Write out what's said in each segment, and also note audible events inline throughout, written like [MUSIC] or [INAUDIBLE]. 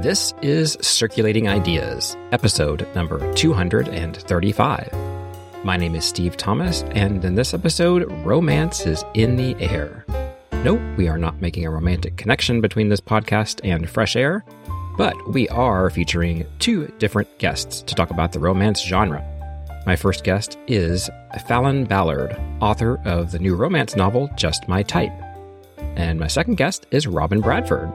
This is Circulating Ideas, episode number 235. My name is Steve Thomas, and in this episode, romance is in the air. No, we are not making a romantic connection between this podcast and Fresh Air, but we are featuring two different guests to talk about the romance genre. My first guest is Falon Ballard, author of the new romance novel Just My Type. And my second guest is Robin Bradford,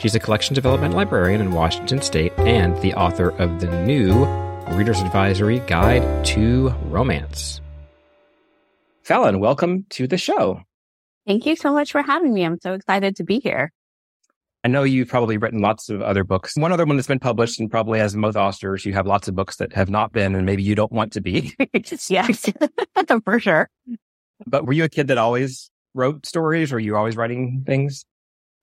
She's a collection development librarian in Washington State and the author of the new Reader's Advisory Guide to Romance. Falon, welcome to the show. Thank you so much for having me. I'm so excited to be here. I know you've probably written lots of other books. One other one that's been published, and probably as most authors, you have lots of books that have not been, and maybe you don't want to be. [LAUGHS] yes, [LAUGHS] for sure. But were you a kid that always wrote stories, or you always writing things?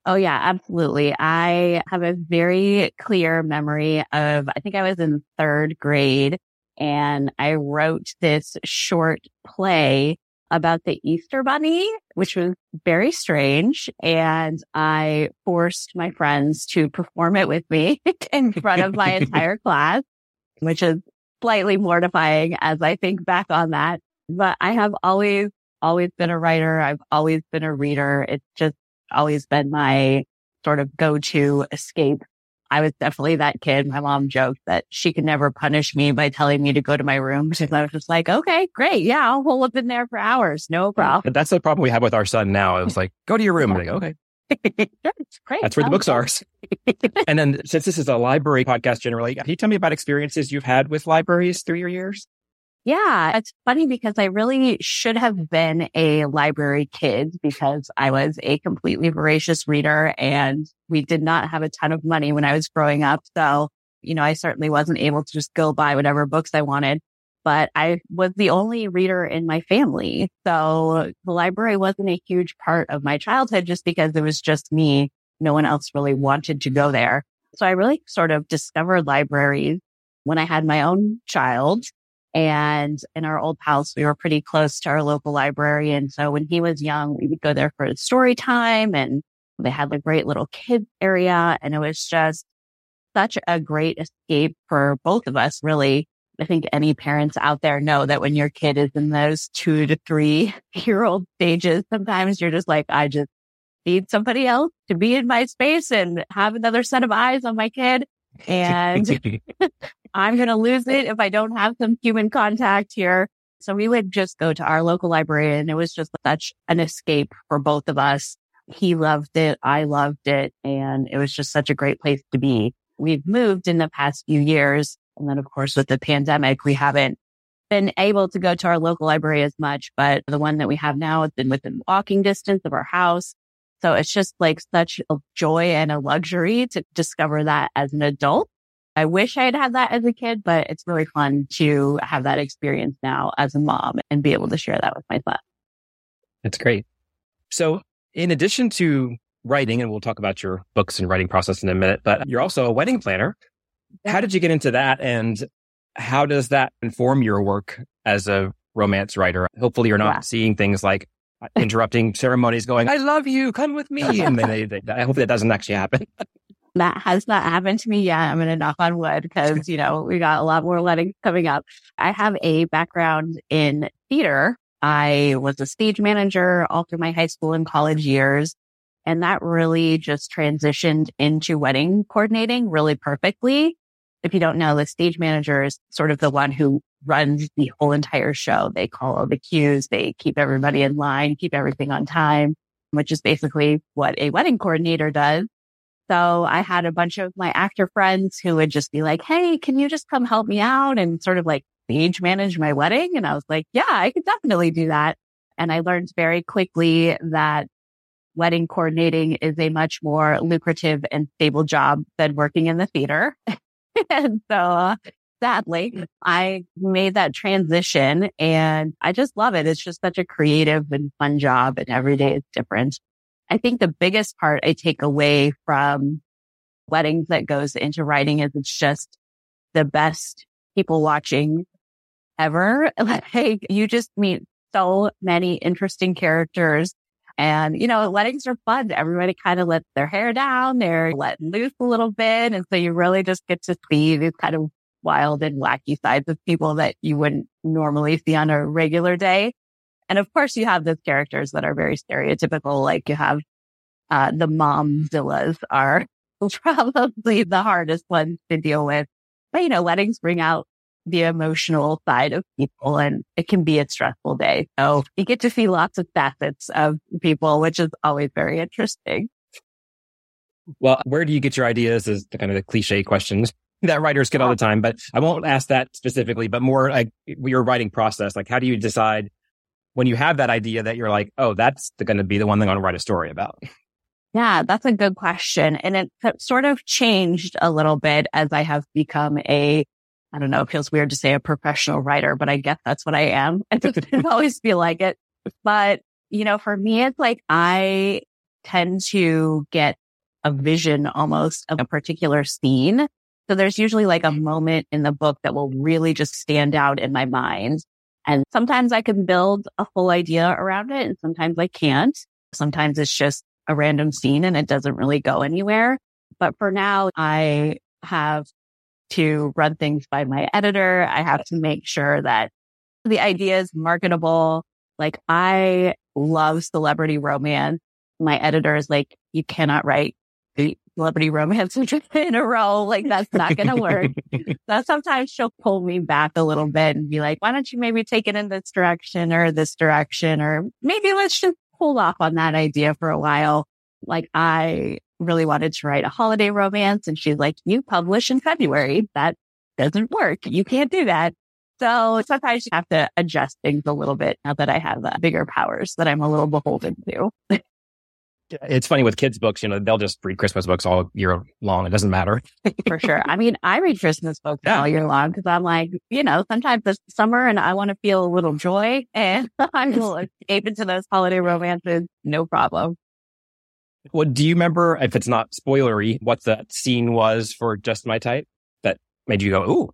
Oh yeah, absolutely. I have a very clear memory of, I think I was in third grade and I wrote this short play about the Easter bunny, which was very strange. And I forced my friends to perform it with me [LAUGHS] in front of my entire [LAUGHS] class, which is slightly mortifying as I think back on that. But I have always, always been a writer. I've always been a reader. It's just always been my sort of go-to escape. I was definitely that kid. My mom joked that she could never punish me by telling me to go to my room [LAUGHS] because I was just like, okay, great. Yeah, I'll hold up in there for hours. No problem. But that's the problem we have with our son now. It was like, go to your room. Like, okay. That's [LAUGHS] great. That's where the books are. [LAUGHS] and then since this is a library podcast generally, can you tell me about experiences you've had with libraries through your years? Yeah, it's funny because I really should have been a library kid because I was a completely voracious reader and we did not have a ton of money when I was growing up. So, you know, I certainly wasn't able to just go buy whatever books I wanted, but I was the only reader in my family. So the library wasn't a huge part of my childhood just because it was just me. No one else really wanted to go there. So I really sort of discovered libraries when I had my own child and in our old house, we were pretty close to our local library. And so when he was young, we would go there for story time and they had a great little kids area. And it was just such a great escape for both of us, really. I think any parents out there know that when your kid is in those two to three [LAUGHS] year old stages, sometimes you're just like, I just need somebody else to be in my space and have another set of eyes on my kid. [LAUGHS] And I'm going to lose it if I don't have some human contact here. So we would just go to our local library and it was just such an escape for both of us. He loved it. I loved it. And it was just such a great place to be. We've moved in the past few years. And then of course with the pandemic, we haven't been able to go to our local library as much, but the one that we have now has been within walking distance of our house. So it's just like such a joy and a luxury to discover that as an adult. I wish I had had that as a kid, but it's really fun to have that experience now as a mom and be able to share that with my son. That's great. So in addition to writing, and we'll talk about your books and writing process in a minute, but you're also a wedding planner. How did you get into that? And how does that inform your work as a romance writer? Hopefully you're not yeah. seeing things like Uh, interrupting ceremonies going, I love you, come with me. And they, they, I hope that doesn't actually happen. [LAUGHS] That has not happened to me yet. I'm going to knock on wood because, you know, we got a lot more weddings coming up. I have a background in theater. I was a stage manager all through my high school and college years. And that really just transitioned into wedding coordinating really perfectly. If you don't know, the stage manager is sort of the one who runs the whole entire show. They call all the cues. They keep everybody in line, keep everything on time, which is basically what a wedding coordinator does. So I had a bunch of my actor friends who would just be like, Hey, can you just come help me out and sort of like stage manage my wedding? And I was like, yeah, I could definitely do that. And I learned very quickly that wedding coordinating is a much more lucrative and stable job than working in the theater. [LAUGHS] [LAUGHS] and so uh, sadly, I made that transition and I just love it. It's just such a creative and fun job and every day is different. I think the biggest part I take away from weddings that goes into writing is it's just the best people watching ever. [LAUGHS] Like you just meet so many interesting characters And, you know, weddings are fun. Everybody kind of lets their hair down. They're letting loose a little bit. And so you really just get to see these kind of wild and wacky sides of people that you wouldn't normally see on a regular day. And of course you have those characters that are very stereotypical. Like you have, uh, the momzillas are [LAUGHS] probably the hardest ones to deal with. But, you know, weddings bring out the emotional side of people and it can be a stressful day. So you get to see lots of facets of people, which is always very interesting. Well, where do you get your ideas is the kind of the cliche questions [LAUGHS] that writers get all the time, but I won't ask that specifically, but more like your writing process. Like, how do you decide when you have that idea that you're like, oh, that's going to be the one thing I want to write a story about? Yeah, that's a good question. And it sort of changed a little bit as I have become a I don't know, it feels weird to say a professional writer, but I guess that's what I am. [LAUGHS] It doesn't always feel like it. But, you know, for me, it's like I tend to get a vision almost of a particular scene. So there's usually like a moment in the book that will really just stand out in my mind. And sometimes I can build a full idea around it and sometimes I can't. Sometimes it's just a random scene and it doesn't really go anywhere. But for now, I have to run things by my editor. I have to make sure that the idea is marketable. Like I love celebrity romance. My editor is like, you cannot write celebrity romance [LAUGHS] in a row. Like that's not going to work. [LAUGHS] so sometimes she'll pull me back a little bit and be like, why don't you maybe take it in this direction or this direction? Or maybe let's just hold off on that idea for a while. Like I really wanted to write a holiday romance. And she's like, you publish in February. That doesn't work. You can't do that. So sometimes you have to adjust things a little bit now that I have uh, bigger powers that I'm a little beholden to. it's funny with kids' books, you know, they'll just read Christmas books all year long. It doesn't matter. [LAUGHS] For sure. I mean, I read Christmas books yeah. all year long because I'm like, you know, sometimes it's summer and I want to feel a little joy and [LAUGHS] I will escape into those holiday romances. No problem. Well, do you remember, if it's not spoilery, what that scene was for Just My Type that made you go, ooh?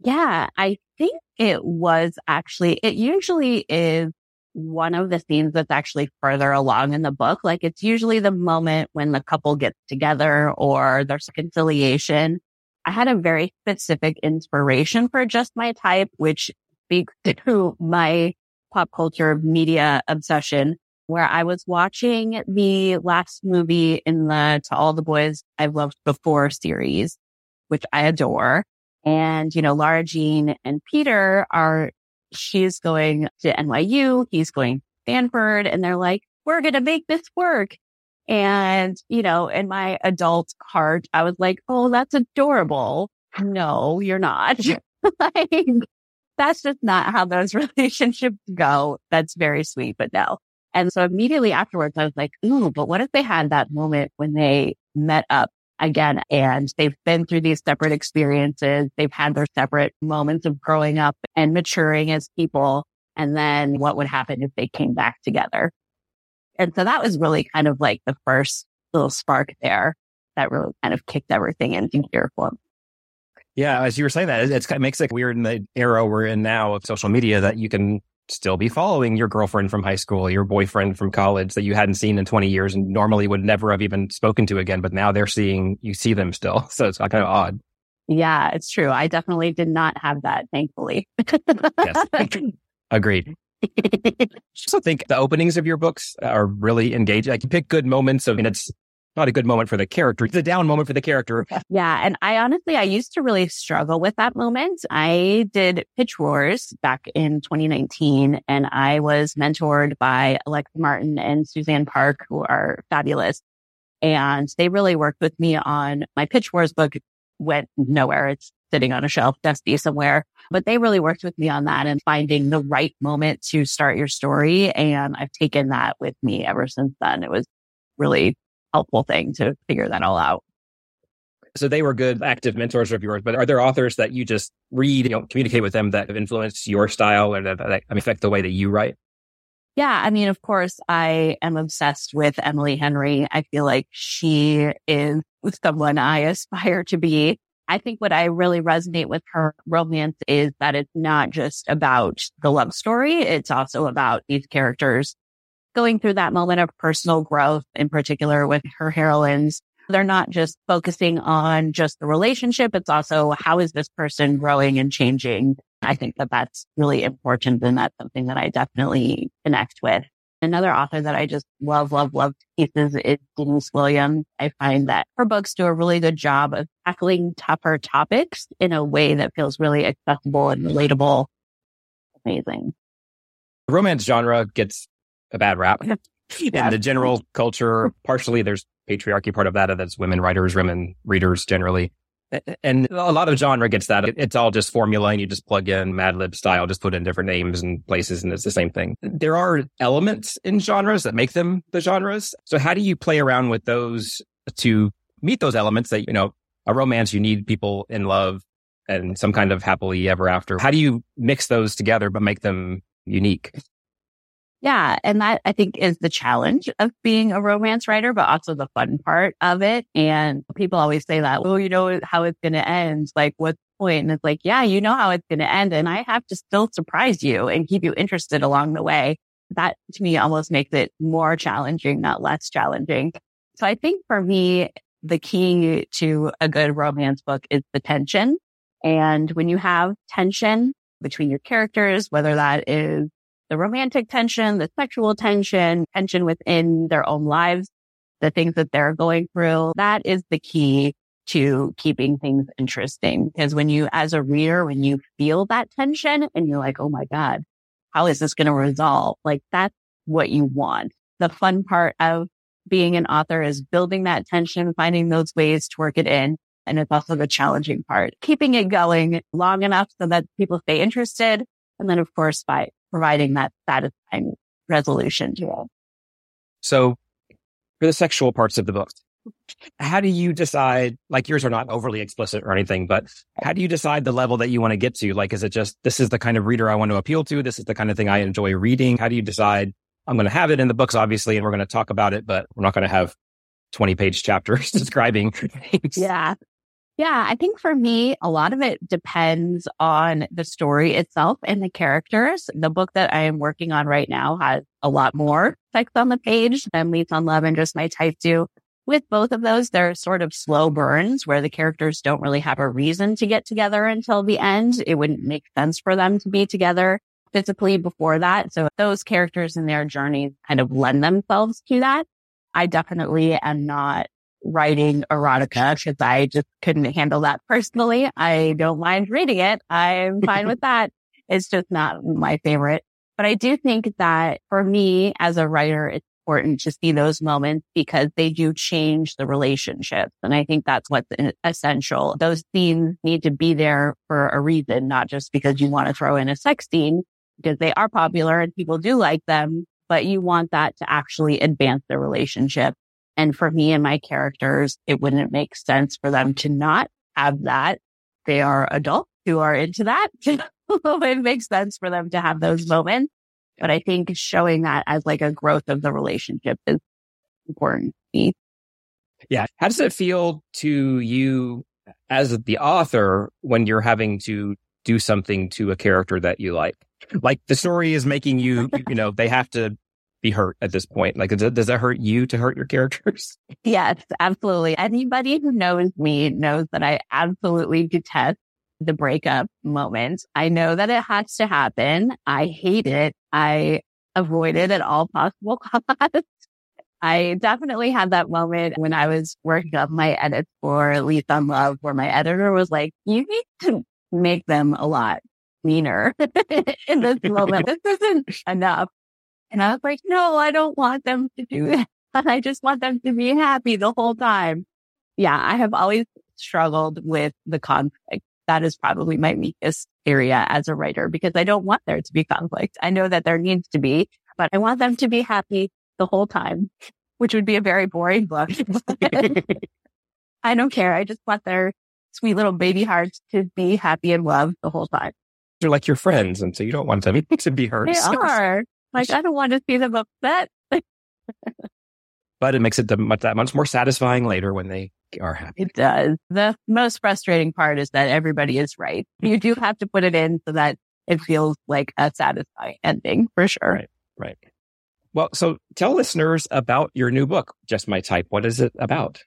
Yeah, I think it was actually, it usually is one of the scenes that's actually further along in the book. Like it's usually the moment when the couple gets together or there's reconciliation. I had a very specific inspiration for Just My Type, which speaks [LAUGHS] to my pop culture media obsession where I was watching the last movie in the To All the Boys I've Loved Before series, which I adore. And, you know, Lara Jean and Peter are, she's going to NYU. He's going to Stanford and they're like, we're going to make this work. And, you know, in my adult heart, I was like, Oh, that's adorable. No, you're not. [LAUGHS] like, that's just not how those [LAUGHS] relationships go. That's very sweet, but no. And so immediately afterwards, I was like, ooh, but what if they had that moment when they met up again and they've been through these separate experiences. They've had their separate moments of growing up and maturing as people. And then what would happen if they came back together? And so that was really kind of like the first little spark there that really kind of kicked everything into gear for me. Yeah, as you were saying that, it's it makes it weird in the era we're in now of social media that you can still be following your girlfriend from high school, your boyfriend from college that you hadn't seen in 20 years and normally would never have even spoken to again. But now they're seeing, you see them still. [LAUGHS] So it's kind of odd. Yeah, it's true. I definitely did not have that, thankfully. yes. Agreed. [LAUGHS] so I think the openings of your books are really engaging. Like you pick good moments of, and it's not a good moment for the character. It's a down moment for the character. Yeah. And I honestly, I used to really struggle with that moment. I did Pitch Wars back in 2019 and I was mentored by Alexa Martin and Suzanne Park, who are fabulous. And they really worked with me on my Pitch Wars book went nowhere. It's sitting on a shelf, dusty somewhere, but they really worked with me on that and finding the right moment to start your story. And I've taken that with me ever since then. It was really helpful thing to figure that all out. So they were good active mentors of yours, but are there authors that you just read, you know, communicate with them that have influenced your style or that, that affect the way that you write? Yeah. I mean, of course, I am obsessed with Emily Henry. I feel like she is someone I aspire to be. I think what I really resonate with her romance is that it's not just about the love story. It's also about these characters going through that moment of personal growth in particular with her heroines. They're not just focusing on just the relationship. It's also how is this person growing and changing? I think that that's really important. And that's something that I definitely connect with. Another author that I just love, love, love pieces is Denise Williams. I find that her books do a really good job of tackling tougher topics in a way that feels really accessible and relatable. Amazing. The romance genre gets a bad rap [LAUGHS] yeah. in the general culture. [LAUGHS] Partially, there's patriarchy part of that. That's women writers, women readers generally and a lot of genre gets that. It's all just formula and you just plug in Mad Lib style, just put in different names and places and it's the same thing. There are elements in genres that make them the genres. So how do you play around with those to meet those elements that, you know, a romance, you need people in love and some kind of happily ever after. How do you mix those together, but make them unique? Yeah. And that I think is the challenge of being a romance writer, but also the fun part of it. And people always say that, well, you know how it's going to end. Like what's the point? And it's like, yeah, you know how it's going to end. And I have to still surprise you and keep you interested along the way. That to me almost makes it more challenging, not less challenging. So I think for me, the key to a good romance book is the tension. And when you have tension between your characters, whether that is the romantic tension, the sexual tension, tension within their own lives, the things that they're going through. That is the key to keeping things interesting. Because when you, as a reader, when you feel that tension and you're like, Oh my God, how is this going to resolve? Like that's what you want. The fun part of being an author is building that tension, finding those ways to work it in. And it's also the challenging part, keeping it going long enough so that people stay interested. And then, of course, by providing that satisfying resolution to it. So for the sexual parts of the book, how do you decide, like yours are not overly explicit or anything, but how do you decide the level that you want to get to? Like, is it just, this is the kind of reader I want to appeal to? This is the kind of thing I enjoy reading. How do you decide I'm going to have it in the books, obviously, and we're going to talk about it, but we're not going to have 20 page chapters [LAUGHS] describing things. Yeah. Yeah, I think for me, a lot of it depends on the story itself and the characters. The book that I am working on right now has a lot more text on the page than Lease on Love and Just My Type do. With both of those, they're sort of slow burns where the characters don't really have a reason to get together until the end. It wouldn't make sense for them to be together physically before that. So those characters and their journeys kind of lend themselves to that. I definitely am not writing erotica because I just couldn't handle that personally. I don't mind reading it. I'm fine with [LAUGHS] that. It's just not my favorite. But I do think that for me as a writer, it's important to see those moments because they do change the relationships. And I think that's what's essential. Those scenes need to be there for a reason, not just because you want to throw in a sex scene because they are popular and people do like them, but you want that to actually advance the relationship and for me and my characters, it wouldn't make sense for them to not have that. They are adults who are into that. [LAUGHS] it makes sense for them to have those moments. But I think showing that as like a growth of the relationship is important to me. Yeah. How does it feel to you as the author when you're having to do something to a character that you like? Like the story is making you, [LAUGHS] you know, they have to be hurt at this point? Like, does, does that hurt you to hurt your characters? [LAUGHS] Yes, absolutely. Anybody who knows me knows that I absolutely detest the breakup moment. I know that it has to happen. I hate it. I avoid it at all possible [LAUGHS] costs. I definitely had that moment when I was working up my edits for Lease on Love, where my editor was like, you need to make them a lot meaner [LAUGHS] in this moment. This isn't enough. And I was like, no, I don't want them to do that. [LAUGHS] I just want them to be happy the whole time. Yeah, I have always struggled with the conflict. That is probably my weakest area as a writer because I don't want there to be conflict. I know that there needs to be, but I want them to be happy the whole time, which would be a very boring book. [LAUGHS] I don't care. I just want their sweet little baby hearts to be happy and loved the whole time. They're like your friends. And so you don't want them [LAUGHS] to be hurt. They are. Like, I don't want to see them upset. [LAUGHS] but it makes it that much, that much more satisfying later when they are happy. It does. The most frustrating part is that everybody is right. You do have to put it in so that it feels like a satisfying ending for sure. Right. Right. Well, so tell listeners about your new book, Just My Type. What is it about?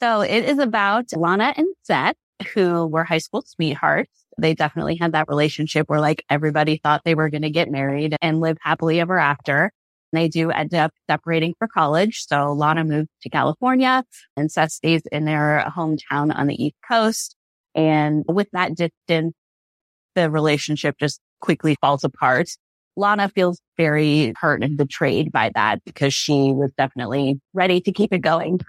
So it is about Lana and Seth, who were high school sweethearts. They definitely had that relationship where like everybody thought they were going to get married and live happily ever after. And They do end up separating for college. So Lana moves to California and Seth stays in their hometown on the East Coast. And with that distance, the relationship just quickly falls apart. Lana feels very hurt and betrayed by that because she was definitely ready to keep it going.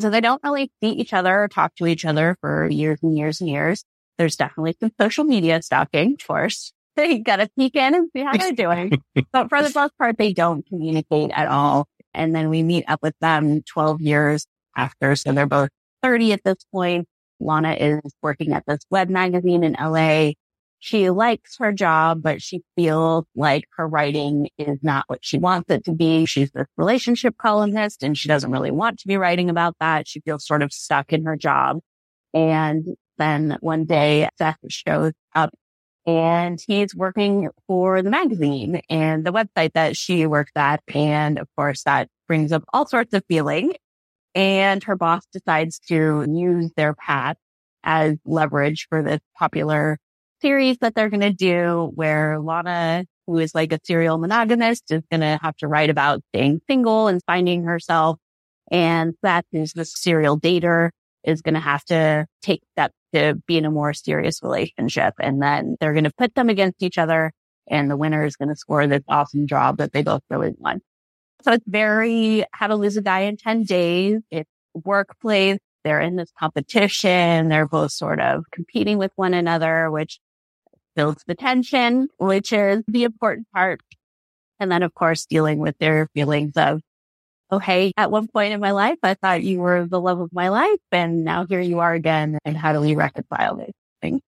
So they don't really see each other or talk to each other for years and years and years. There's definitely some social media stalking, of course. [LAUGHS] You got to peek in and see how they're doing. [LAUGHS] but for the most part, they don't communicate at all. And then we meet up with them 12 years after. So they're both 30 at this point. Lana is working at this web magazine in LA. She likes her job, but she feels like her writing is not what she wants it to be. She's this relationship columnist and she doesn't really want to be writing about that. She feels sort of stuck in her job. And then one day Seth shows up and he's working for the magazine and the website that she works at. And of course, that brings up all sorts of feeling. And her boss decides to use their path as leverage for this popular series that they're going to do where Lana, who is like a serial monogamist, is going to have to write about staying single and finding herself. And Seth, who's the serial dater, is going to have to take steps to be in a more serious relationship. And then they're going to put them against each other and the winner is going to score this awesome job that they both really want. So it's very how to lose a guy in 10 days. It's workplace. They're in this competition. They're both sort of competing with one another, which builds the tension, which is the important part. And then of course dealing with their feelings of oh, hey, at one point in my life, I thought you were the love of my life. And now here you are again. And how do we reconcile this thing?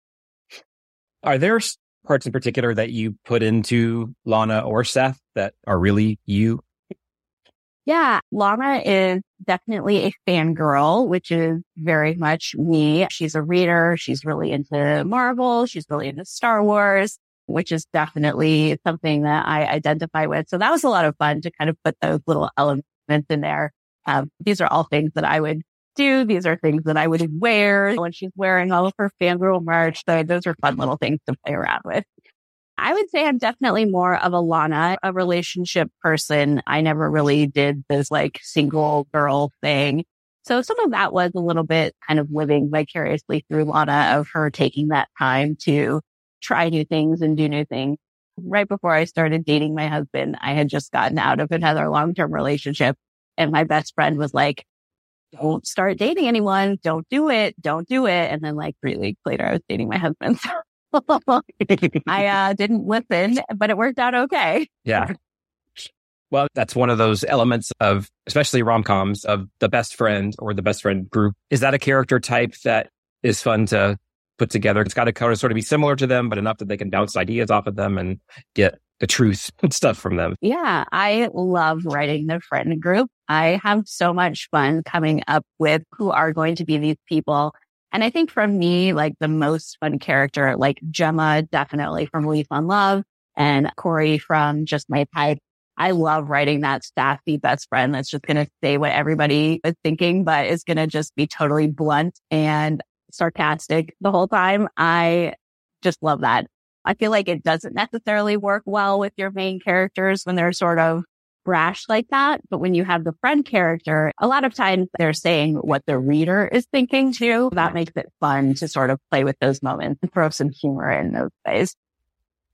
Are there parts in particular that you put into Lana or Seth that are really you? Yeah, Lana is definitely a fangirl, which is very much me. She's a reader. She's really into Marvel. She's really into Star Wars, which is definitely something that I identify with. So that was a lot of fun to kind of put those little elements in there. Um, these are all things that I would do. These are things that I would wear when she's wearing all of her fangirl merch. So those are fun little things to play around with. I would say I'm definitely more of a Lana, a relationship person. I never really did this like single girl thing. So some of that was a little bit kind of living vicariously through Lana of her taking that time to try new things and do new things right before I started dating my husband, I had just gotten out of another long-term relationship. And my best friend was like, don't start dating anyone. Don't do it. Don't do it. And then like three weeks later, I was dating my husband. [LAUGHS] I [LAUGHS] uh, didn't listen, but it worked out okay. Yeah. Well, that's one of those elements of, especially rom coms, of the best friend or the best friend group. Is that a character type that is fun to put together. It's got to kind of sort of be similar to them, but enough that they can bounce ideas off of them and get the truth [LAUGHS] and stuff from them. Yeah, I love writing the friend group. I have so much fun coming up with who are going to be these people. And I think for me, like the most fun character, like Gemma, definitely from Lease on Love and Corey from Just My Type. I love writing that sassy best friend that's just going to say what everybody is thinking, but is going to just be totally blunt and sarcastic the whole time. I just love that. I feel like it doesn't necessarily work well with your main characters when they're sort of brash like that. But when you have the friend character, a lot of times they're saying what the reader is thinking too. That makes it fun to sort of play with those moments and throw some humor in those ways.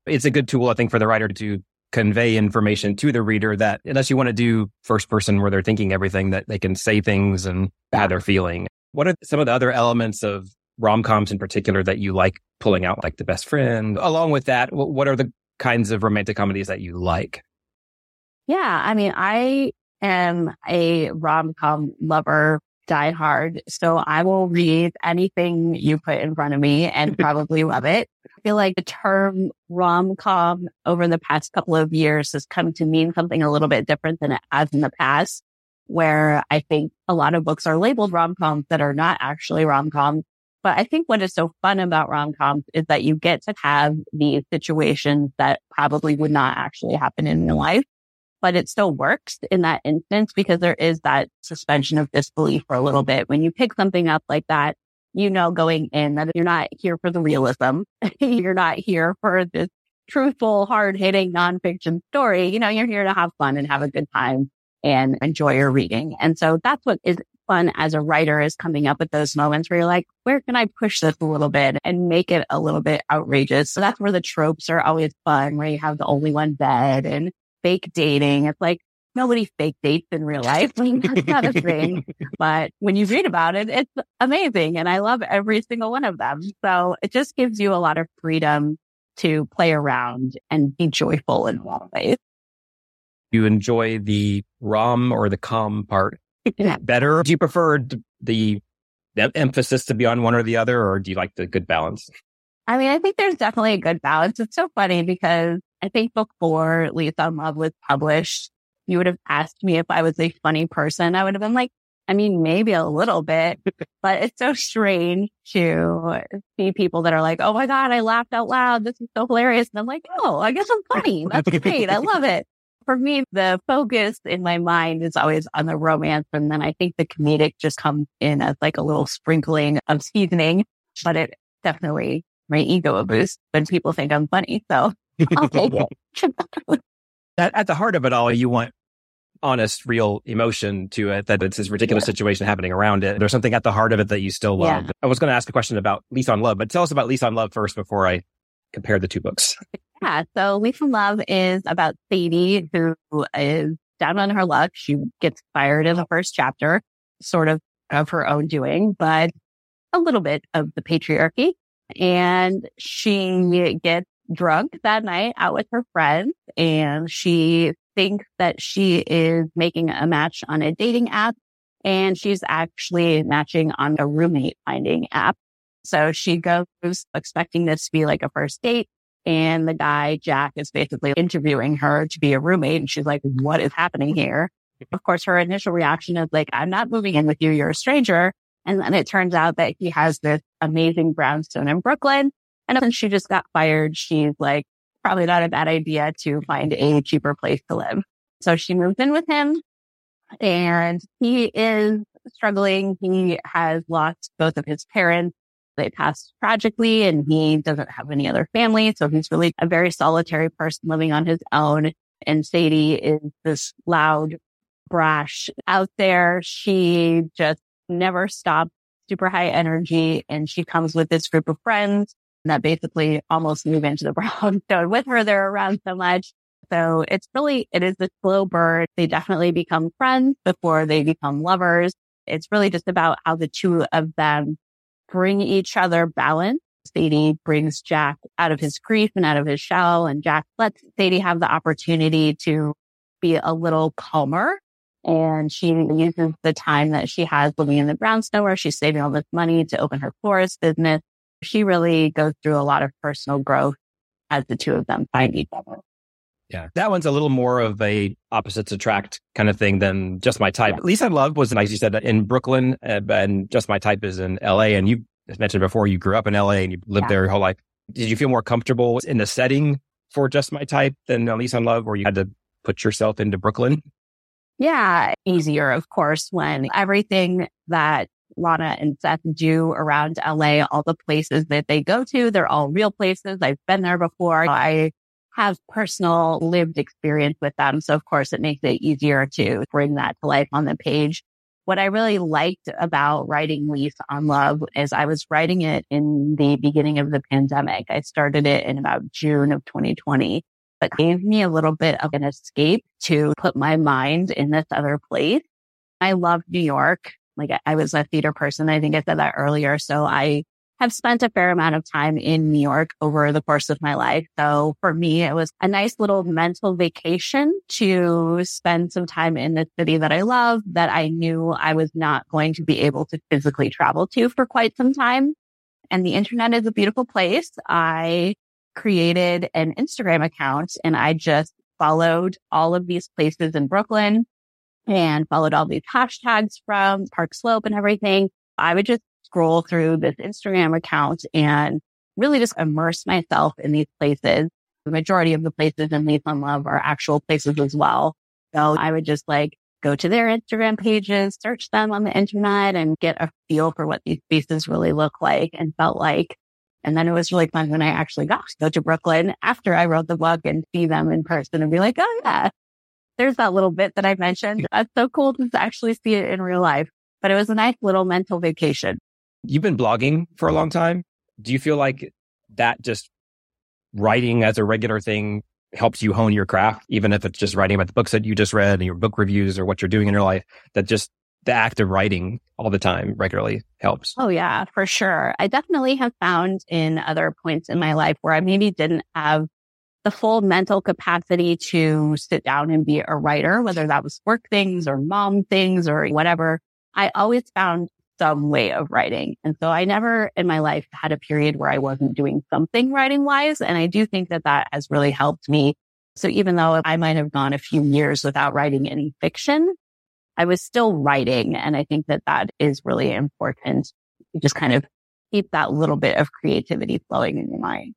It's a good tool, I think, for the writer to convey information to the reader that unless you want to do first person where they're thinking everything, that they can say things and how they're feeling. What are some of the other elements of rom coms in particular that you like pulling out, like The Best Friend? Along with that, what are the kinds of romantic comedies that you like? Yeah, I mean, I am a rom com lover, die hard. So I will read anything you put in front of me and [LAUGHS] probably love it. I feel like the term rom com over the past couple of years has come to mean something a little bit different than it has in the past where I think a lot of books are labeled rom-coms that are not actually rom-coms. But I think what is so fun about rom-coms is that you get to have these situations that probably would not actually happen in real life. but it still works in that instance because there is that suspension of disbelief for a little bit. When you pick something up like that, you know, going in that you're not here for the realism. [LAUGHS] you're not here for this truthful, hard hitting nonfiction story. You know, you're here to have fun and have a good time and enjoy your reading. And so that's what is fun as a writer is coming up with those moments where you're like, where can I push this a little bit and make it a little bit outrageous? So that's where the tropes are always fun, where you have the only one bed and fake dating. It's like nobody fake dates in real life. [LAUGHS] I mean, that's not a thing. [LAUGHS] But when you read about it, it's amazing. And I love every single one of them. So it just gives you a lot of freedom to play around and be joyful in a lot of ways. Do you enjoy the rom or the com part better? Do you prefer the, the emphasis to be on one or the other, or do you like the good balance? I mean, I think there's definitely a good balance. It's so funny because I think before Lisa Love was published, you would have asked me if I was a funny person. I would have been like, I mean, maybe a little bit, [LAUGHS] but it's so strange to see people that are like, Oh my God, I laughed out loud. This is so hilarious. And I'm like, Oh, I guess I'm funny. [LAUGHS] That's great. I love it. For me, the focus in my mind is always on the romance. And then I think the comedic just comes in as like a little sprinkling of seasoning, but it definitely my ego a boost when people think I'm funny. So I'll [LAUGHS] take it. at, at the heart of it all, you want honest, real emotion to it, that it's this ridiculous yeah. situation happening around it. There's something at the heart of it that you still love. Yeah. I was going to ask a question about Lease on Love, but tell us about Lease on Love first before I compare the two books. Yeah. So Lease on Love is about Sadie, who is down on her luck. She gets fired in the first chapter, sort of of her own doing, but a little bit of the patriarchy. And she gets drunk that night out with her friends and she thinks that she is making a match on a dating app and she's actually matching on a roommate finding app. So she goes expecting this to be like a first date. And the guy, Jack, is basically interviewing her to be a roommate. And she's like, what is happening here? Of course, her initial reaction is like, I'm not moving in with you. You're a stranger. And then it turns out that he has this amazing brownstone in Brooklyn and since she just got fired, she's like, probably not a bad idea to find a cheaper place to live. So she moves in with him and he is struggling. He has lost both of his parents. They passed tragically and he doesn't have any other family. So he's really a very solitary person living on his own. And Sadie is this loud, brash out there. She just never stops, super high energy. And she comes with this group of friends that basically almost move into the [LAUGHS] brownstone with her. They're around so much. So it's really, it is the slow burn. They definitely become friends before they become lovers. It's really just about how the two of them bring each other balance. Sadie brings Jack out of his grief and out of his shell and Jack lets Sadie have the opportunity to be a little calmer. And she uses the time that she has living in the brownstone where she's saving all this money to open her florist business she really goes through a lot of personal growth as the two of them find each other. Yeah, that one's a little more of a opposites attract kind of thing than just my type. Yeah. Lease on Love was, as you said, in Brooklyn, uh, and just my type is in L.A. And you mentioned before you grew up in L.A. and you lived yeah. there your whole life. Did you feel more comfortable in the setting for just my type than Lease on Love, where you had to put yourself into Brooklyn? Yeah, easier, of course, when everything that Lana and Seth do around LA, all the places that they go to. They're all real places. I've been there before. I have personal lived experience with them. So of course it makes it easier to bring that to life on the page. What I really liked about writing Lease on Love is I was writing it in the beginning of the pandemic. I started it in about June of 2020, but gave me a little bit of an escape to put my mind in this other place. I love New York. Like I was a theater person. I think I said that earlier. So I have spent a fair amount of time in New York over the course of my life. So for me, it was a nice little mental vacation to spend some time in the city that I love that I knew I was not going to be able to physically travel to for quite some time. And the internet is a beautiful place. I created an Instagram account and I just followed all of these places in Brooklyn and followed all these hashtags from Park Slope and everything. I would just scroll through this Instagram account and really just immerse myself in these places. The majority of the places in Lease on Love are actual places as well. So I would just like go to their Instagram pages, search them on the internet and get a feel for what these spaces really look like and felt like. And then it was really fun when I actually got to go to Brooklyn after I wrote the book and see them in person and be like, oh yeah, there's that little bit that I mentioned. That's so cool to actually see it in real life. But it was a nice little mental vacation. You've been blogging for a long time. Do you feel like that just writing as a regular thing helps you hone your craft, even if it's just writing about the books that you just read and your book reviews or what you're doing in your life, that just the act of writing all the time regularly helps. Oh yeah, for sure. I definitely have found in other points in my life where I maybe didn't have the full mental capacity to sit down and be a writer, whether that was work things or mom things or whatever. I always found some way of writing. And so I never in my life had a period where I wasn't doing something writing wise. And I do think that that has really helped me. So even though I might have gone a few years without writing any fiction, I was still writing. And I think that that is really important. You just kind of keep that little bit of creativity flowing in your mind.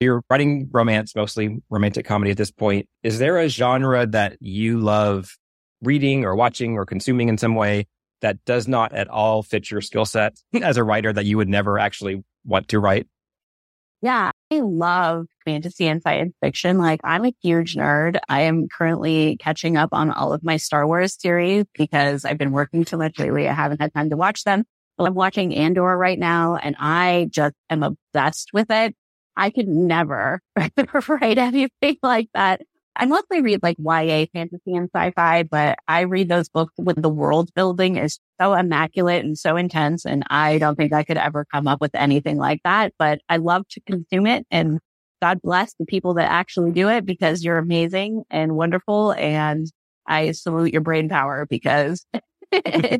You're writing romance, mostly romantic comedy at this point. Is there a genre that you love reading or watching or consuming in some way that does not at all fit your skill set [LAUGHS] as a writer that you would never actually want to write? Yeah, I love fantasy and science fiction. Like I'm a huge nerd. I am currently catching up on all of my Star Wars series because I've been working too much lately. I haven't had time to watch them. I'm watching Andor right now and I just am obsessed with it. I could never [LAUGHS] write anything like that. I mostly read like YA fantasy and sci-fi, but I read those books with the world building is so immaculate and so intense. And I don't think I could ever come up with anything like that, but I love to consume it and God bless the people that actually do it because you're amazing and wonderful. And I salute your brain power because [LAUGHS] I,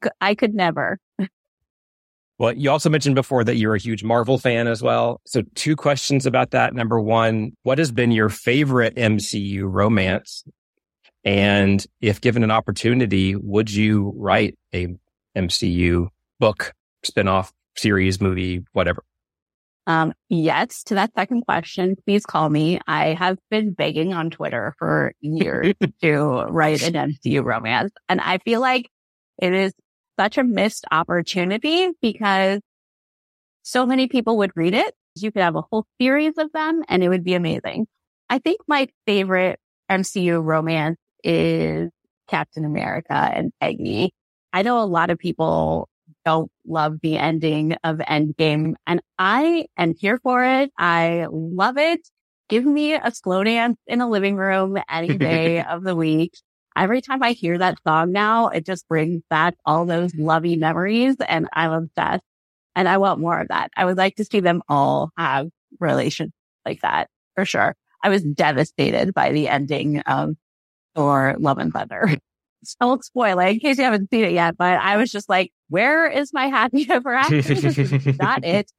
could, I could never. Well, you also mentioned before that you're a huge Marvel fan as well. So two questions about that. Number one, what has been your favorite MCU romance? And if given an opportunity, would you write a MCU book, spinoff, series, movie, whatever? Um, yes, to that second question, please call me. I have been begging on Twitter for years [LAUGHS] to write an MCU romance. And I feel like it is such a missed opportunity because so many people would read it. You could have a whole series of them and it would be amazing. I think my favorite MCU romance is Captain America and Peggy. I know a lot of people don't love the ending of Endgame and I am here for it. I love it. Give me a slow dance in a living room any day [LAUGHS] of the week every time I hear that song now, it just brings back all those lovey memories and I'm obsessed and I want more of that. I would like to see them all have relations like that for sure. I was devastated by the ending of Thor Love and Thunder. [LAUGHS] I won't spoil it in case you haven't seen it yet, but I was just like, where is my happy [LAUGHS] ever after? [LAUGHS] not it.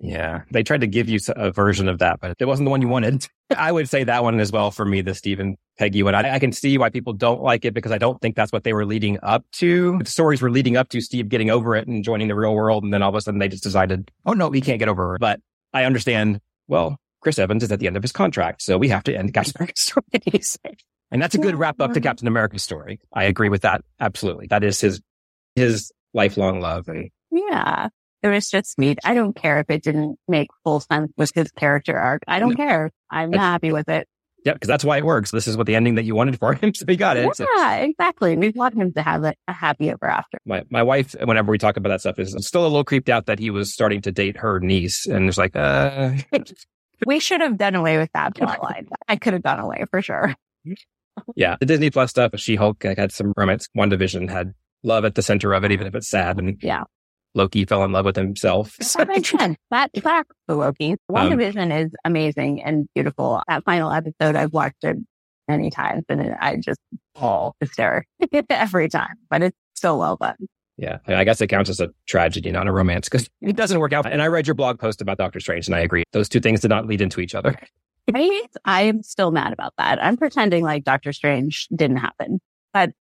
yeah. They tried to give you a version of that, but it wasn't the one you wanted. I would say that one as well for me, the Stephen Peggy one. I, I, can see why people don't like it because I don't think that's what they were leading up to. The stories were leading up to Steve getting over it and joining the real world. And then all of a sudden they just decided, oh no, we can't get over it. But I understand, well, Chris Evans is at the end of his contract. So we have to end Captain America's [LAUGHS] story. and that's a good wrap up to Captain America's story. I agree with that. Absolutely. That is his, his lifelong love. And yeah, it was just sweet. I don't care if it didn't make full sense with his character arc. I don't no. care. I'm happy with it. Yeah, because that's why it works. This is what the ending that you wanted for him. [LAUGHS] So he got it. Yeah, so. exactly. We want him to have a, a, happy ever after. My my wife, whenever we talk about that stuff, is still a little creeped out that he was starting to date her niece. And it's like, uh We should have done away with that plot [LAUGHS] line. I could have done away for sure. yeah. The Disney Plus stuff, She Hulk had some romance. WandaVision had love at the center of it, even if it's sad. And yeah. Loki fell in love with himself. [LAUGHS] That makes sense. That tracks for Loki. WandaVision um, is amazing and beautiful. That final episode, I've watched it many times and it, I just fall hysteric [LAUGHS] every time, but it's so well done. Yeah, I guess it counts as a tragedy, not a romance, because it doesn't work out. And I read your blog post about Doctor Strange, and I agree. Those two things did not lead into each other. Right? I'm still mad about that. I'm pretending like Doctor Strange didn't happen, but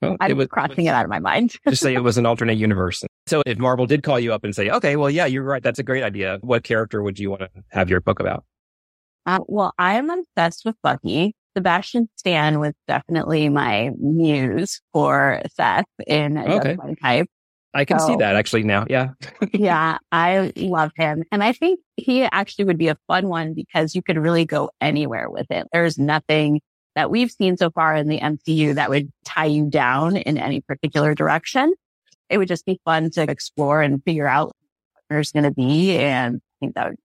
well, I'm was, crossing it out of my mind. [LAUGHS] just say it was an alternate universe. So if Marvel did call you up and say, okay, well, yeah, you're right. That's a great idea. What character would you want to have your book about? Uh, well, I am obsessed with Bucky. Sebastian Stan was definitely my muse for Seth in Okay. Just Type. I can see that actually now. Yeah. [LAUGHS] yeah, I love him. And I think he actually would be a fun one because you could really go anywhere with it. There's nothing that we've seen so far in the MCU that would tie you down in any particular direction. It would just be fun to explore and figure out what there's going to be. And I think that would,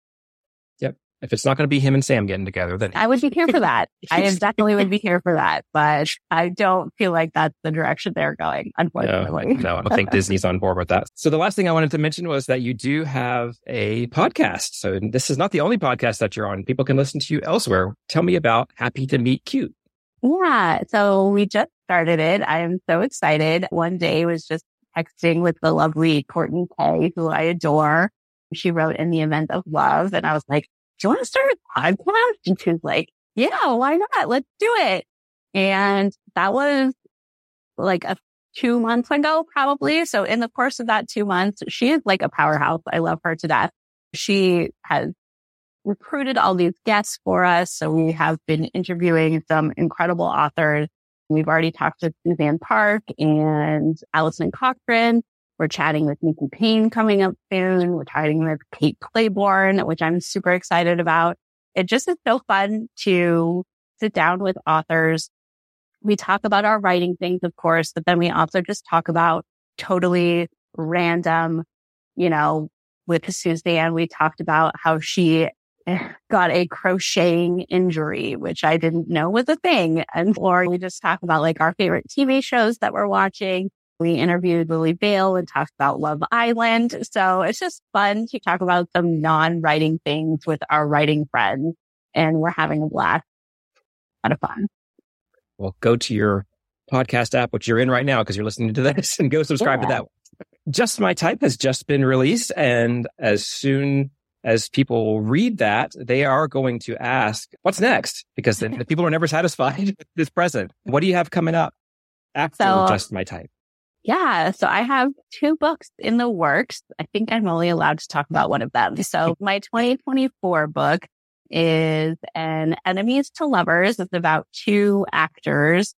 If it's not going to be him and Sam getting together, then I would be here for that. [LAUGHS] I definitely would be here for that, but I don't feel like that's the direction they're going, unfortunately. no, I don't think Disney's on board with that. So the last thing I wanted to mention was that you do have a podcast. So this is not the only podcast that you're on. People can listen to you elsewhere. Tell me about Happy to Meet Cute. Yeah. So we just started it. I am so excited. One day was just texting with the lovely Courtney Kae, who I adore. She wrote in the event of love. And I was like, you want to start a podcast? [LAUGHS] And she was like, yeah, why not? Let's do it. And that was like a two months ago, probably. So in the course of that two months, she is like a powerhouse. I love her to death. She has recruited all these guests for us. So we have been interviewing some incredible authors. We've already talked to Suzanne Park and Alison Cochrun. We're chatting with Nikki Payne coming up soon. We're chatting with Kate Clayborn, which I'm super excited about. It just is so fun to sit down with authors. We talk about our writing things, of course, but then we also just talk about totally random, you know, with Suzanne, we talked about how she eh, got a crocheting injury, which I didn't know was a thing. And or we just talk about like our favorite TV shows that we're watching. We interviewed Lillie Vale and talked about Love Island. So it's just fun to talk about some non-writing things with our writing friends. And we're having a blast. A lot of fun. Well, go to your podcast app, which you're in right now because you're listening to this, [LAUGHS] and go subscribe to that. one. Just My Type has just been released. And as soon as people read that, they are going to ask, what's next? Because the, the people are never satisfied [LAUGHS] with this present. What do you have coming up after So- Just My Type? Yeah. So I have two books in the works. I think I'm only allowed to talk about one of them. So [LAUGHS] my 2024 book is an enemies to lovers. It's about two actors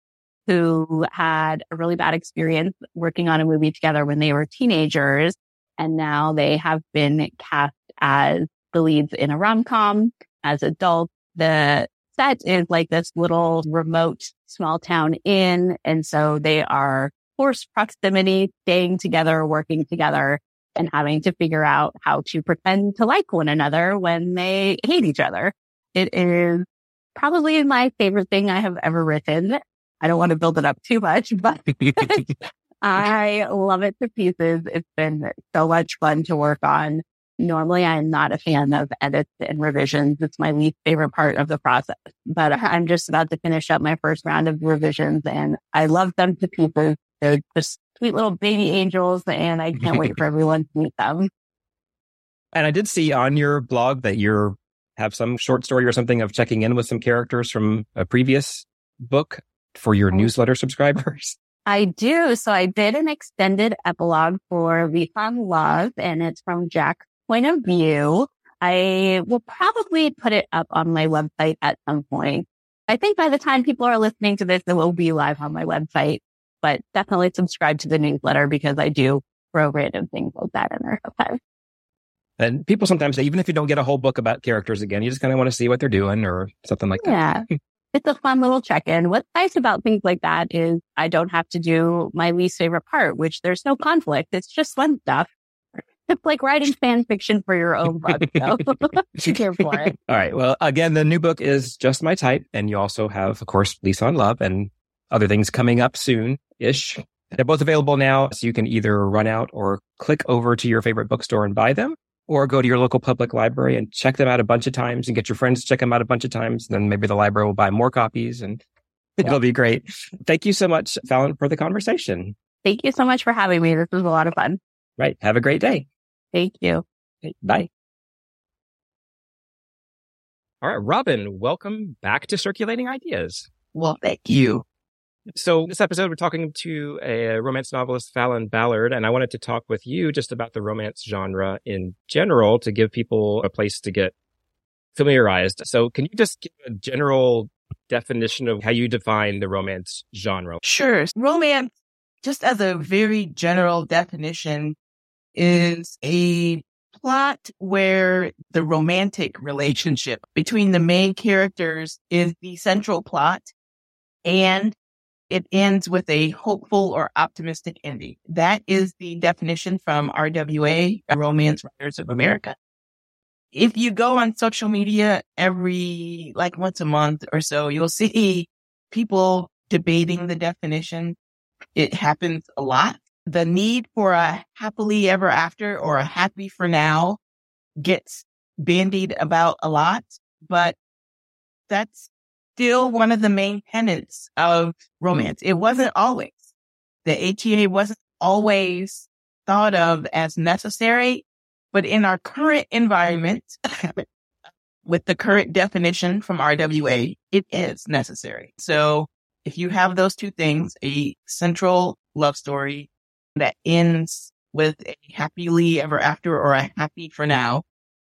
who had a really bad experience working on a movie together when they were teenagers. And now they have been cast as the leads in a rom-com as adults. The set is like this little remote small town inn. And so they are forced proximity, staying together, working together, and having to figure out how to pretend to like one another when they hate each other. It is probably my favorite thing I have ever written. I don't want to build it up too much, [LAUGHS] but I love it to pieces. It's been so much fun to work on. Normally, I'm not a fan of edits and revisions. It's my least favorite part of the process, but I'm just about to finish up my first round of revisions and I love them to pieces. They're just sweet little baby angels and I can't wait for [LAUGHS] everyone to meet them. and I did see on your blog that you're have some short story or something of checking in with some characters from a previous book for your Oh. newsletter subscribers. [LAUGHS] I do. So I did an extended epilogue for We Found Love and it's from Jack's point of view. I will probably put it up on my website at some point. I think by the time people are listening to this, it will be live on my website, but definitely subscribe to the newsletter because I do throw random things like that in there sometimes. And people sometimes say, even if you don't get a whole book about characters again, you just kind of want to see what they're doing or something like that. Yeah. [LAUGHS] It's a fun little check-in. What's nice about things like that is I don't have to do my least favorite part, which there's no conflict. It's just fun stuff. [LAUGHS] It's like writing fan fiction for your own book. So [LAUGHS] here for it. All right. Well, again, the new book is Just My Type. And you also have, of course, Lease on Love and other things coming up soon ish. They're both available now. So you can either run out or click over to your favorite bookstore and buy them or go to your local public library and check them out a bunch of times and get your friends to check them out a bunch of times. Then maybe the library will buy more copies and [LAUGHS] it'll be great. Thank you so much, Falon, for the conversation. Thank you so much for having me. This was a lot of fun. Right. Have a great day. Thank you. Okay, Bye. All right, Robin, welcome back to Circulating Ideas. Well, thank you. So this episode, we're talking to a romance novelist, Falon Ballard, and I wanted to talk with you just about the romance genre in general to give people a place to get familiarized. So can you just give a general definition of how you define the romance genre? Sure. Romance, just as a very general definition, is a plot where the romantic relationship between the main characters is the central plot and it ends with a hopeful or optimistic ending. That is the definition from RWA, Romance Writers of America. If you go on social media every, like once a month or so, you'll see people debating the definition. It happens a lot. The need for a happily ever after or a happy for now gets bandied about a lot, but that's still one of the main tenets of romance. It wasn't always. The HEA wasn't always thought of as necessary, but in our current environment, [LAUGHS] with the current definition from RWA, it is necessary. So if you have those two things, a central love story that ends with a happily ever after or a happy for now,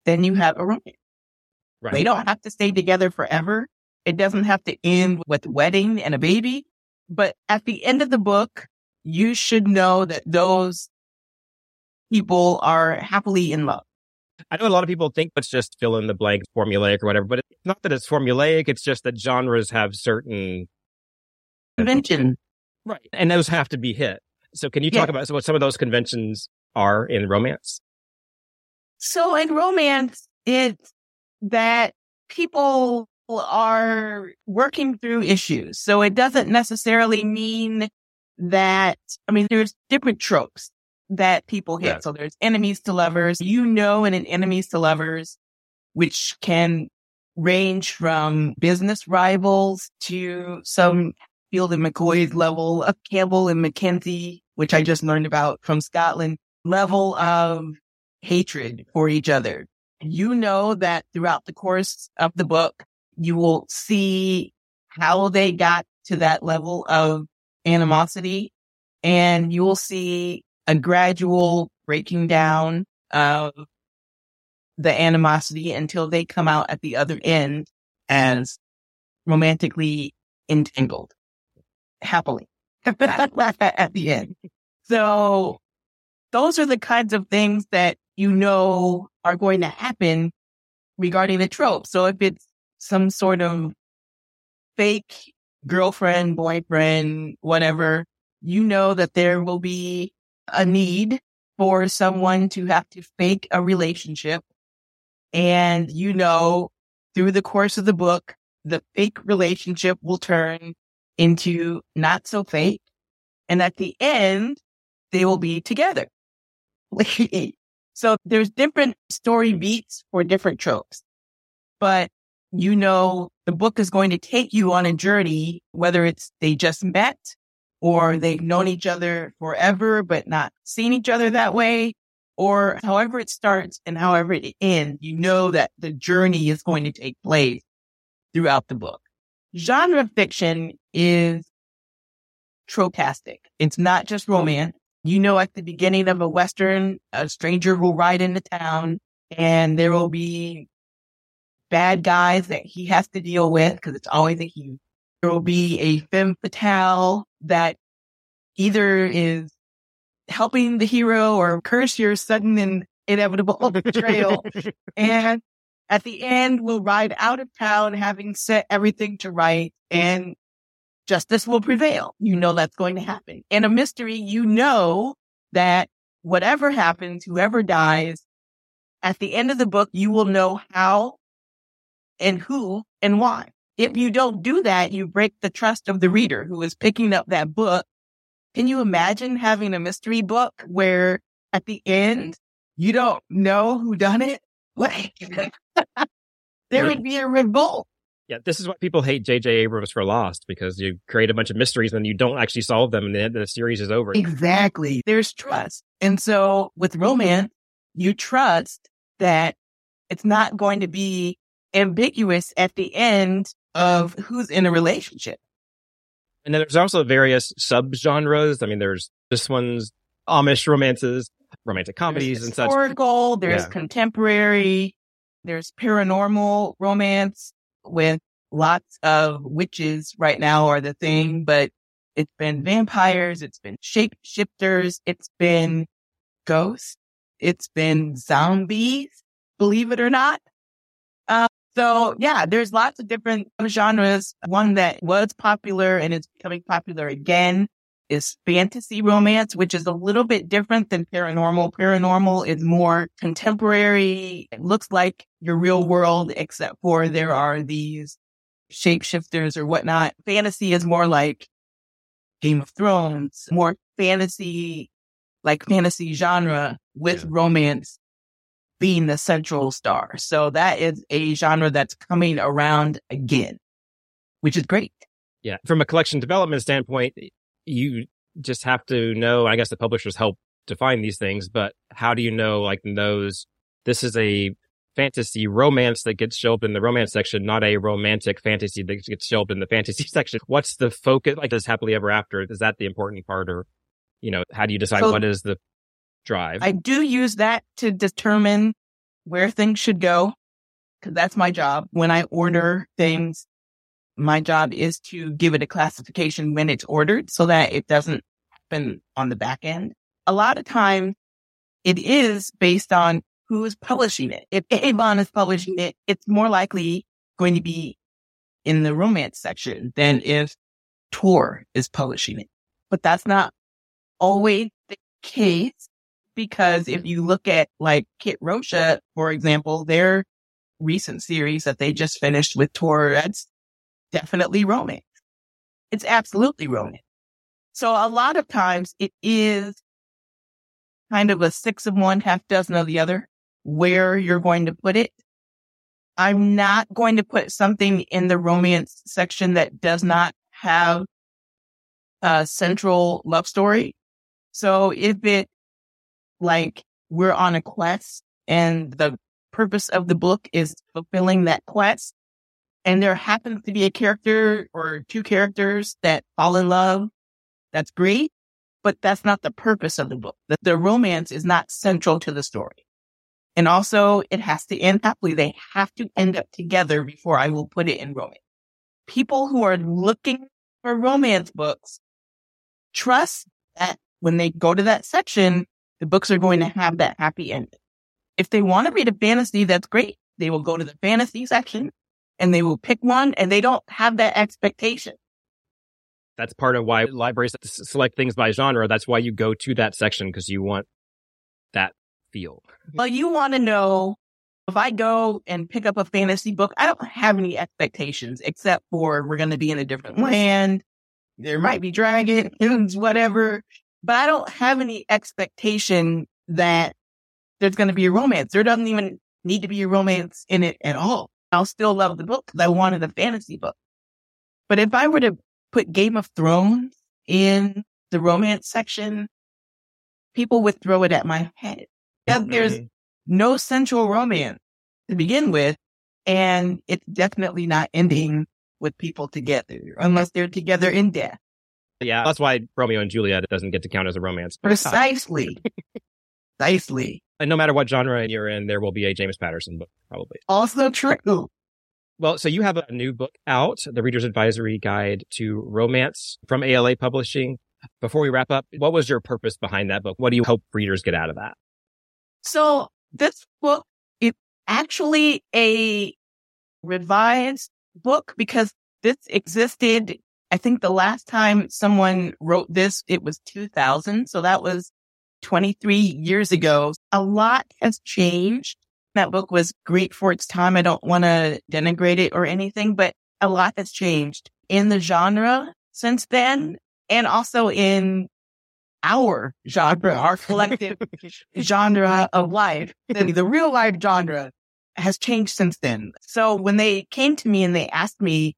then you have a romance. Right. They don't have to stay together forever, it doesn't have to end with wedding and a baby, but at the end of the book, you should know that those people are happily in love. I know a lot of people think it's just fill in the blank formulaic or whatever, but it's not that it's formulaic. It's just that genres have certain convention. Right. And those have to be hit. So can you talk yeah. about what some of those conventions are in romance? So in romance, it's that people are working through issues. So it doesn't necessarily mean that, I mean, there's different tropes that people hit. Yeah. So there's enemies to lovers, you know, and an enemies to lovers, which can range from business rivals to some Field and McCoy's level of Campbell and Mackenzie, which I just learned about from Scotland, level of hatred for each other. You know that throughout the course of the book, you will see how they got to that level of animosity and you will see a gradual breaking down of the animosity until they come out at the other end as romantically entangled happily [LAUGHS] at the end. So those are the kinds of things that you know are going to happen regarding the trope. So if it's some sort of fake girlfriend, boyfriend, whatever, you know that there will be a need for someone to have to fake a relationship. And you know, through the course of the book, the fake relationship will turn into not so fake. And at the end, they will be together. [LAUGHS] so there's different story beats for different tropes, but you know, the book is going to take you on a journey, whether it's they just met or they've known each other forever, but not seen each other that way, or however it starts and however it ends, you know that the journey is going to take place throughout the book. Genre fiction is tropistic. It's not just romance. You know, at the beginning of a Western, a stranger will ride into town and there will be bad guys that he has to deal with because it's always a he. There will be a femme fatale that either is helping the hero or curse your sudden and inevitable [LAUGHS] betrayal. and at the end, we'll ride out of town having set everything to right and justice will prevail. You know that's going to happen. In a mystery, you know that whatever happens, whoever dies, at the end of the book, you will know how and who and why. If you don't do that, you break the trust of the reader who is picking up that book. Can you imagine having a mystery book where at the end you don't know who done it? Like [LAUGHS] there would be a revolt. Yeah, this is why people hate J.J. Abrams for Lost because you create a bunch of mysteries and you don't actually solve them and then the series is over. Exactly. There's trust. And so with romance, you trust that it's not going to be ambiguous at the end of who's in a relationship. And then there's also various subgenres. I mean, there's this one's Amish romances, romantic comedies there's and such. Historical, there's yeah. contemporary, there's paranormal romance with lots of witches right now are the thing, but it's been vampires. It's been shapeshifters. It's been ghosts. It's been zombies, believe it or not. So yeah, there's lots of different genres. One that was popular and is becoming popular again is fantasy romance, which is a little bit different than paranormal. Paranormal is more contemporary. It looks like your real world, except for there are these shapeshifters or whatnot. Fantasy is more like Game of Thrones, more fantasy, like fantasy genre with yeah. romance being the central star. So that is a genre that's coming around again, which is great. Yeah. From a collection development standpoint, you just have to know, I guess the publishers help define these things, but how do you know, like, those, this is a fantasy romance that gets shelved in the romance section, not a romantic fantasy that gets shelved in the fantasy [LAUGHS] section. What's the focus? Like, does happily ever after? Is that the important part, or you know, how do you decide so what is the drive? I do use that to determine where things should go because that's my job. When I order things, my job is to give it a classification when it's ordered so that it doesn't happen on the back end. A lot of times it is based on who is publishing it. If Avon is publishing it, it's more likely going to be in the romance section than if Tor is publishing it. But that's not always the case because if mm-hmm. you look at like Kit Rocha, for example, their recent series that they just finished with Tor, that's definitely romance. It's absolutely romance. So a lot of times it is kind of a six of one, half dozen of the other where you're going to put it. I'm not going to put something in the romance section that does not have a central love story. So if it like we're on a quest and the purpose of the book is fulfilling that quest and there happens to be a character or two characters that fall in love, that's great. But that's not the purpose of the book. The romance is not central to the story. And also it has to end happily. They have to end up together before I will put it in romance. People who are looking for romance books trust that when they go to that section, the books are going to mm-hmm. have that happy ending. If they want to read a fantasy, that's great. They will go to the fantasy section and they will pick one and they don't have that expectation. That's part of why libraries select things by genre. That's why you go to that section because you want that feel. Mm-hmm. Well, you want to know if I go and pick up a fantasy book, I don't have any expectations except for we're going to be in a different land. There might be dragons, whatever, but I don't have any expectation that there's going to be a romance. There doesn't even need to be a romance in it at all. I'll still love the book because I wanted a fantasy book. But if I were to put Game of Thrones in the romance section, people would throw it at my head there's mm-hmm. no central romance to begin with. And it's definitely not ending with people together unless they're together in death. Yeah, that's why Romeo and Juliet doesn't get to count as a romance. Precisely. Precisely. [LAUGHS] And no matter what genre you're in, there will be a James Patterson book, probably. Also true. Well, so you have a new book out, The Reader's Advisory Guide to Romance from ALA Publishing. Before we wrap up, what was your purpose behind that book? What do you hope readers get out of that? So this book is actually a revised book because this existed. I think the last time someone wrote this, it was 2000. So that was 23 years ago. A lot has changed. That book was great for its time. I don't want to denigrate it or anything, but a lot has changed in the genre since then and also in our genre, our collective [LAUGHS] genre of life. The, the real life genre has changed since then. So when they came to me and they asked me,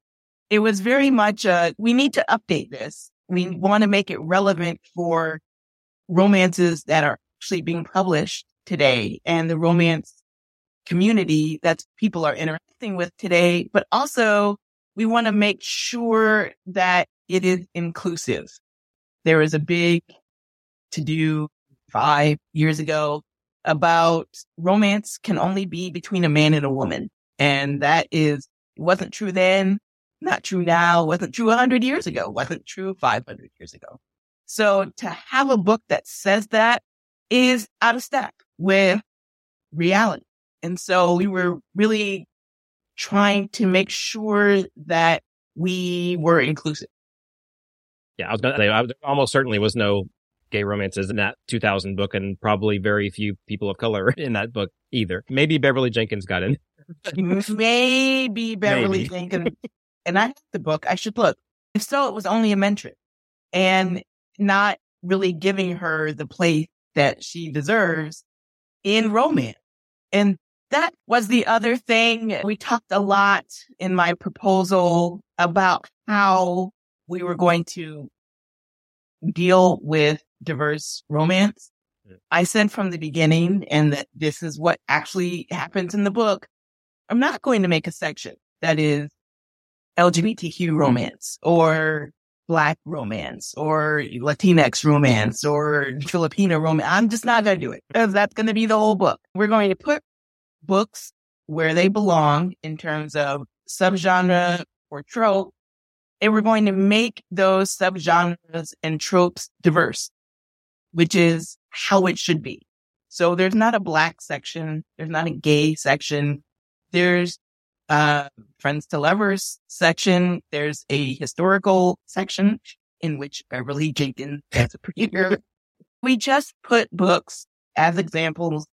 it was very much, uh, we need to update this. We want to make it relevant for romances that are actually being published today and the romance community that people are interacting with today. But also we want to make sure that it is inclusive. There is a big to do five years ago about romance can only be between a man and a woman. And that is, wasn't true then. Not true now, wasn't true 100 years ago, wasn't true 500 years ago. So to have a book that says that is out of step with reality. And so we were really trying to make sure that we were inclusive. Yeah, I was going to say, I, almost certainly was no gay romances in that 2000 book, and probably very few people of color [LAUGHS] in that book either. Maybe Beverly Jenkins got in. [LAUGHS] Maybe Beverly Maybe. Jenkins. And I have the book. I should look. If so, it was only a mentor and not really giving her the place that she deserves in romance. And that was the other thing. We talked a lot in my proposal about how we were going to deal with diverse romance. I said from the beginning, and that this is what actually happens in the book. I'm not going to make a section that is LGBTQ mm-hmm. romance or black romance or Latinx romance mm-hmm. or Filipino romance. I'm just not going to do it because that's going to be the whole book. We're going to put books where they belong in terms of subgenre or trope and we're going to make those subgenres and tropes diverse, which is how it should be. So there's not a black section. There's not a gay section. There's a friends to lovers section. There's a historical section in which Beverly Jenkins has a premiere. we just put books as examples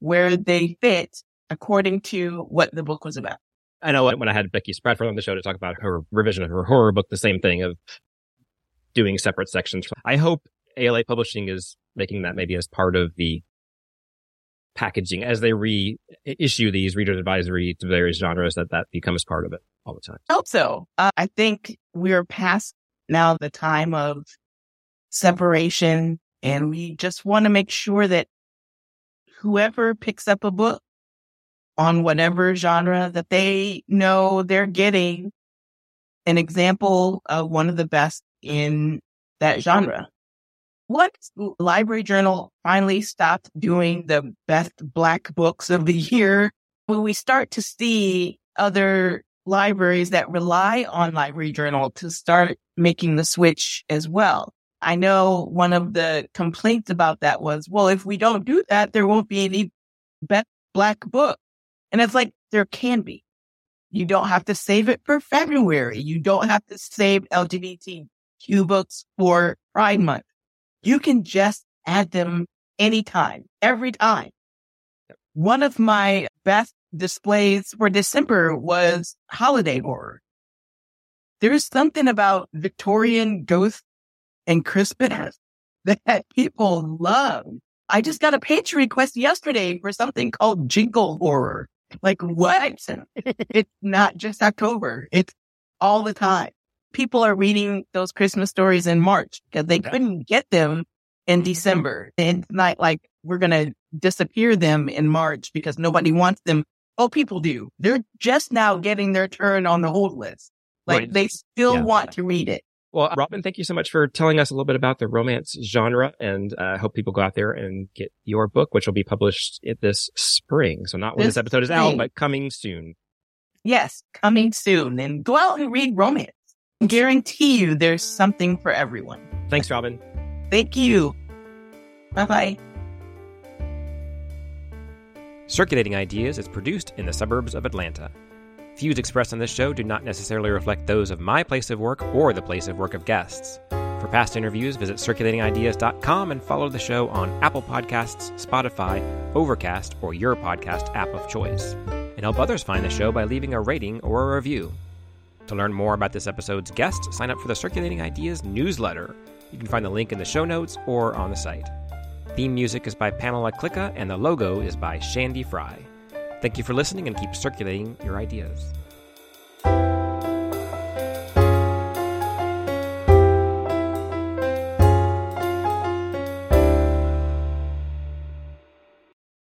where they fit according to what the book was about. I know when I had Becky Spratford on the show to talk about her revision of her horror book, the same thing of doing separate sections. I hope ALA Publishing is making that maybe as part of the packaging as they reissue these reader advisory to various genres that that becomes part of it all the time. I hope so. Uh, I think we're past now the time of separation and we just want to make sure that whoever picks up a book on whatever genre that they know they're getting an example of one of the best in that genre. Once Library Journal finally stopped doing the best black books of the year, when we start to see other libraries that rely on Library Journal to start making the switch as well. I know one of the complaints about that was, well, if we don't do that, there won't be any best black book. And it's like, there can be. You don't have to save it for February. You don't have to save LGBTQ books for Pride Month. You can just add them anytime, every time. One of my best displays for December was holiday horror. There's something about Victorian ghosts and Christmas [LAUGHS] that people love. I just got a page request yesterday for something called jingle horror. Like what? [LAUGHS] it's not just October. It's all the time. People are reading those Christmas stories in March because they couldn't get them in December. It's not like we're going to disappear them in March because nobody wants them. Oh, people do. They're just now getting their turn on the hold list. Like right. they still yeah. want to read it. Well, Robin, thank you so much for telling us a little bit about the romance genre and uh, I uh, hope people go out there and get your book, which will be published this spring. So not when this, this episode is spring. out, but coming soon. Yes, coming soon and go out and read romance. I guarantee you there's something for everyone. Thanks, Robin. Thank you. Bye bye. Circulating Ideas is produced in the suburbs of Atlanta. Views expressed on this show do not necessarily reflect those of my place of work or the place of work of guests. For past interviews, visit circulatingideas.com and follow the show on Apple Podcasts, Spotify, Overcast, or your podcast app of choice. And help others find the show by leaving a rating or a review. To learn more about this episode's guest, sign up for the Circulating Ideas newsletter. You can find the link in the show notes or on the site. Theme music is by Pamela Klicka, and the logo is by Shandy Fry. Thank you for listening and keep circulating your ideas.